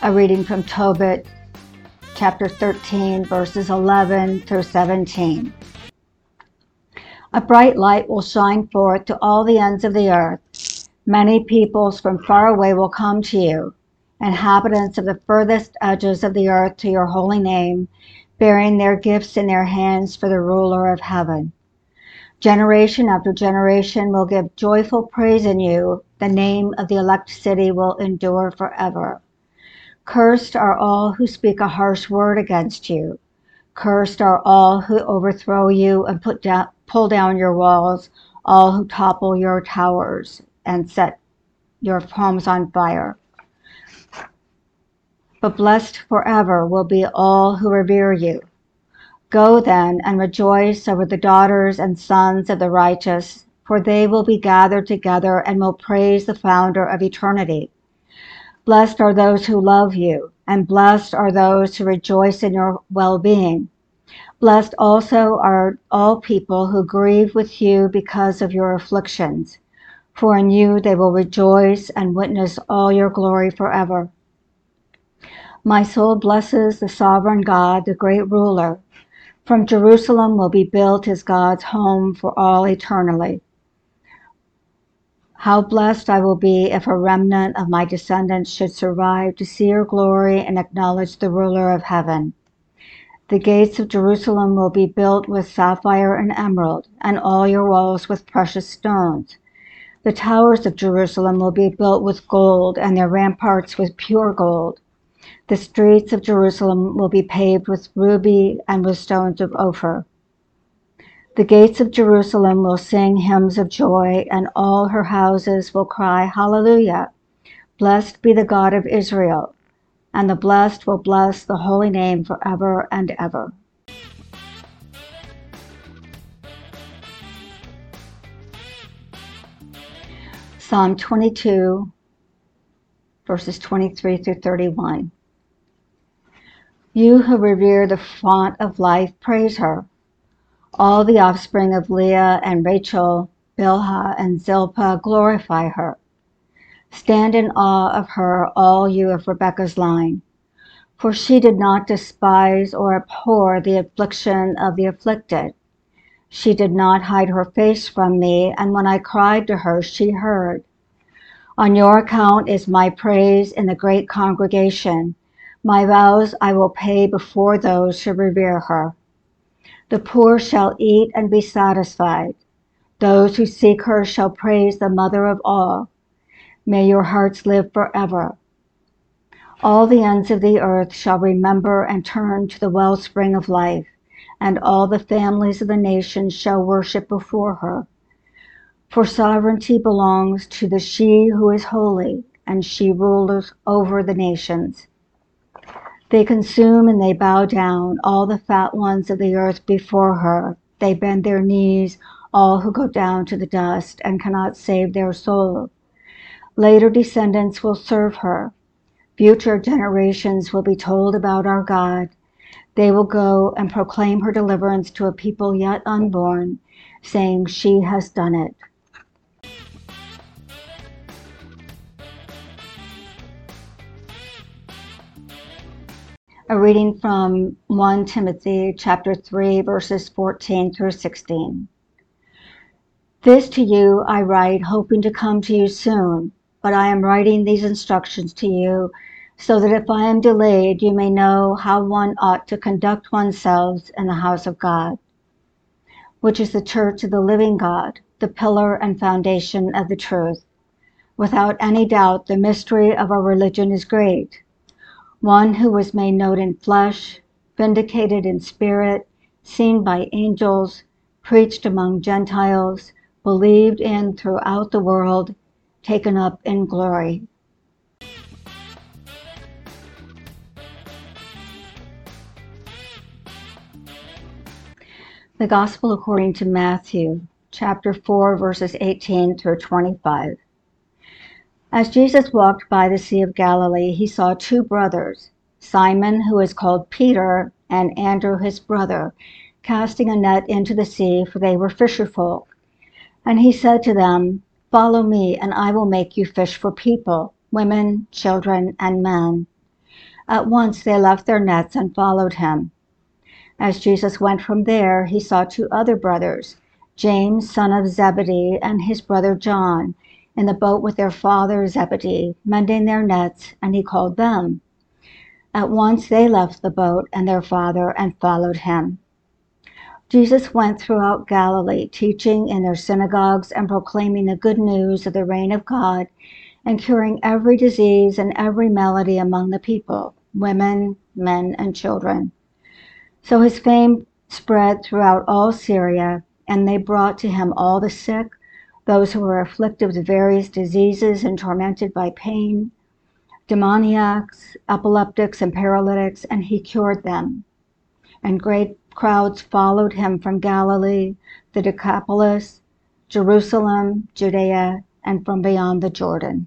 A reading from Tobit, chapter 13, verses 11 through 17. A bright light will shine forth to all the ends of the earth. Many peoples from far away will come to you, inhabitants of the furthest edges of the earth to your holy name, bearing their gifts in their hands for the ruler of heaven. Generation after generation will give joyful praise in you. The name of the elect city will endure forever. Cursed are all who speak a harsh word against you. Cursed are all who overthrow you and put down, pull down your walls, all who topple your towers and set your homes on fire. But blessed forever will be all who revere you. Go then and rejoice over the daughters and sons of the righteous, for they will be gathered together and will praise the founder of eternity. Blessed are those who love you, and blessed are those who rejoice in your well being. Blessed also are all people who grieve with you because of your afflictions, for in you they will rejoice and witness all your glory forever. My soul blesses the sovereign God, the great ruler. From Jerusalem will be built as God's home for all eternally. How blessed I will be if a remnant of my descendants should survive to see your glory and acknowledge the ruler of heaven. The gates of Jerusalem will be built with sapphire and emerald, and all your walls with precious stones. The towers of Jerusalem will be built with gold, and their ramparts with pure gold. The streets of Jerusalem will be paved with ruby and with stones of Ophir. The gates of Jerusalem will sing hymns of joy, and all her houses will cry, Hallelujah! Blessed be the God of Israel, and the blessed will bless the holy name forever and ever. Psalm 22, verses 23 through 31. You who revere the font of life, praise her. All the offspring of Leah and Rachel, Bilhah and Zilpah glorify her. Stand in awe of her, all you of Rebekah's line. For she did not despise or abhor the affliction of the afflicted. She did not hide her face from me, and when I cried to her, she heard. On your account is my praise in the great congregation. My vows I will pay before those who revere her. The poor shall eat and be satisfied. Those who seek her shall praise the mother of all. May your hearts live forever. All the ends of the earth shall remember and turn to the wellspring of life, and all the families of the nations shall worship before her. For sovereignty belongs to the she who is holy, and she rules over the nations. They consume and they bow down, all the fat ones of the earth before her. They bend their knees, all who go down to the dust and cannot save their soul. Later descendants will serve her. Future generations will be told about our God. They will go and proclaim her deliverance to a people yet unborn, saying, She has done it. A reading from 1 Timothy chapter 3 verses 14 through 16. This to you I write hoping to come to you soon, but I am writing these instructions to you so that if I am delayed you may know how one ought to conduct oneself in the house of God, which is the church of the living God, the pillar and foundation of the truth. Without any doubt the mystery of our religion is great one who was made known in flesh, vindicated in spirit, seen by angels, preached among Gentiles, believed in throughout the world, taken up in glory. The Gospel according to Matthew, chapter 4, verses 18 through 25. As Jesus walked by the Sea of Galilee, he saw two brothers, Simon, who is called Peter, and Andrew, his brother, casting a net into the sea, for they were fisherfolk. And he said to them, Follow me, and I will make you fish for people, women, children, and men. At once they left their nets and followed him. As Jesus went from there, he saw two other brothers, James, son of Zebedee, and his brother John, in the boat with their father Zebedee, mending their nets, and he called them. At once they left the boat and their father and followed him. Jesus went throughout Galilee, teaching in their synagogues and proclaiming the good news of the reign of God and curing every disease and every malady among the people, women, men, and children. So his fame spread throughout all Syria, and they brought to him all the sick, those who were afflicted with various diseases and tormented by pain, demoniacs, epileptics, and paralytics, and he cured them. And great crowds followed him from Galilee, the Decapolis, Jerusalem, Judea, and from beyond the Jordan.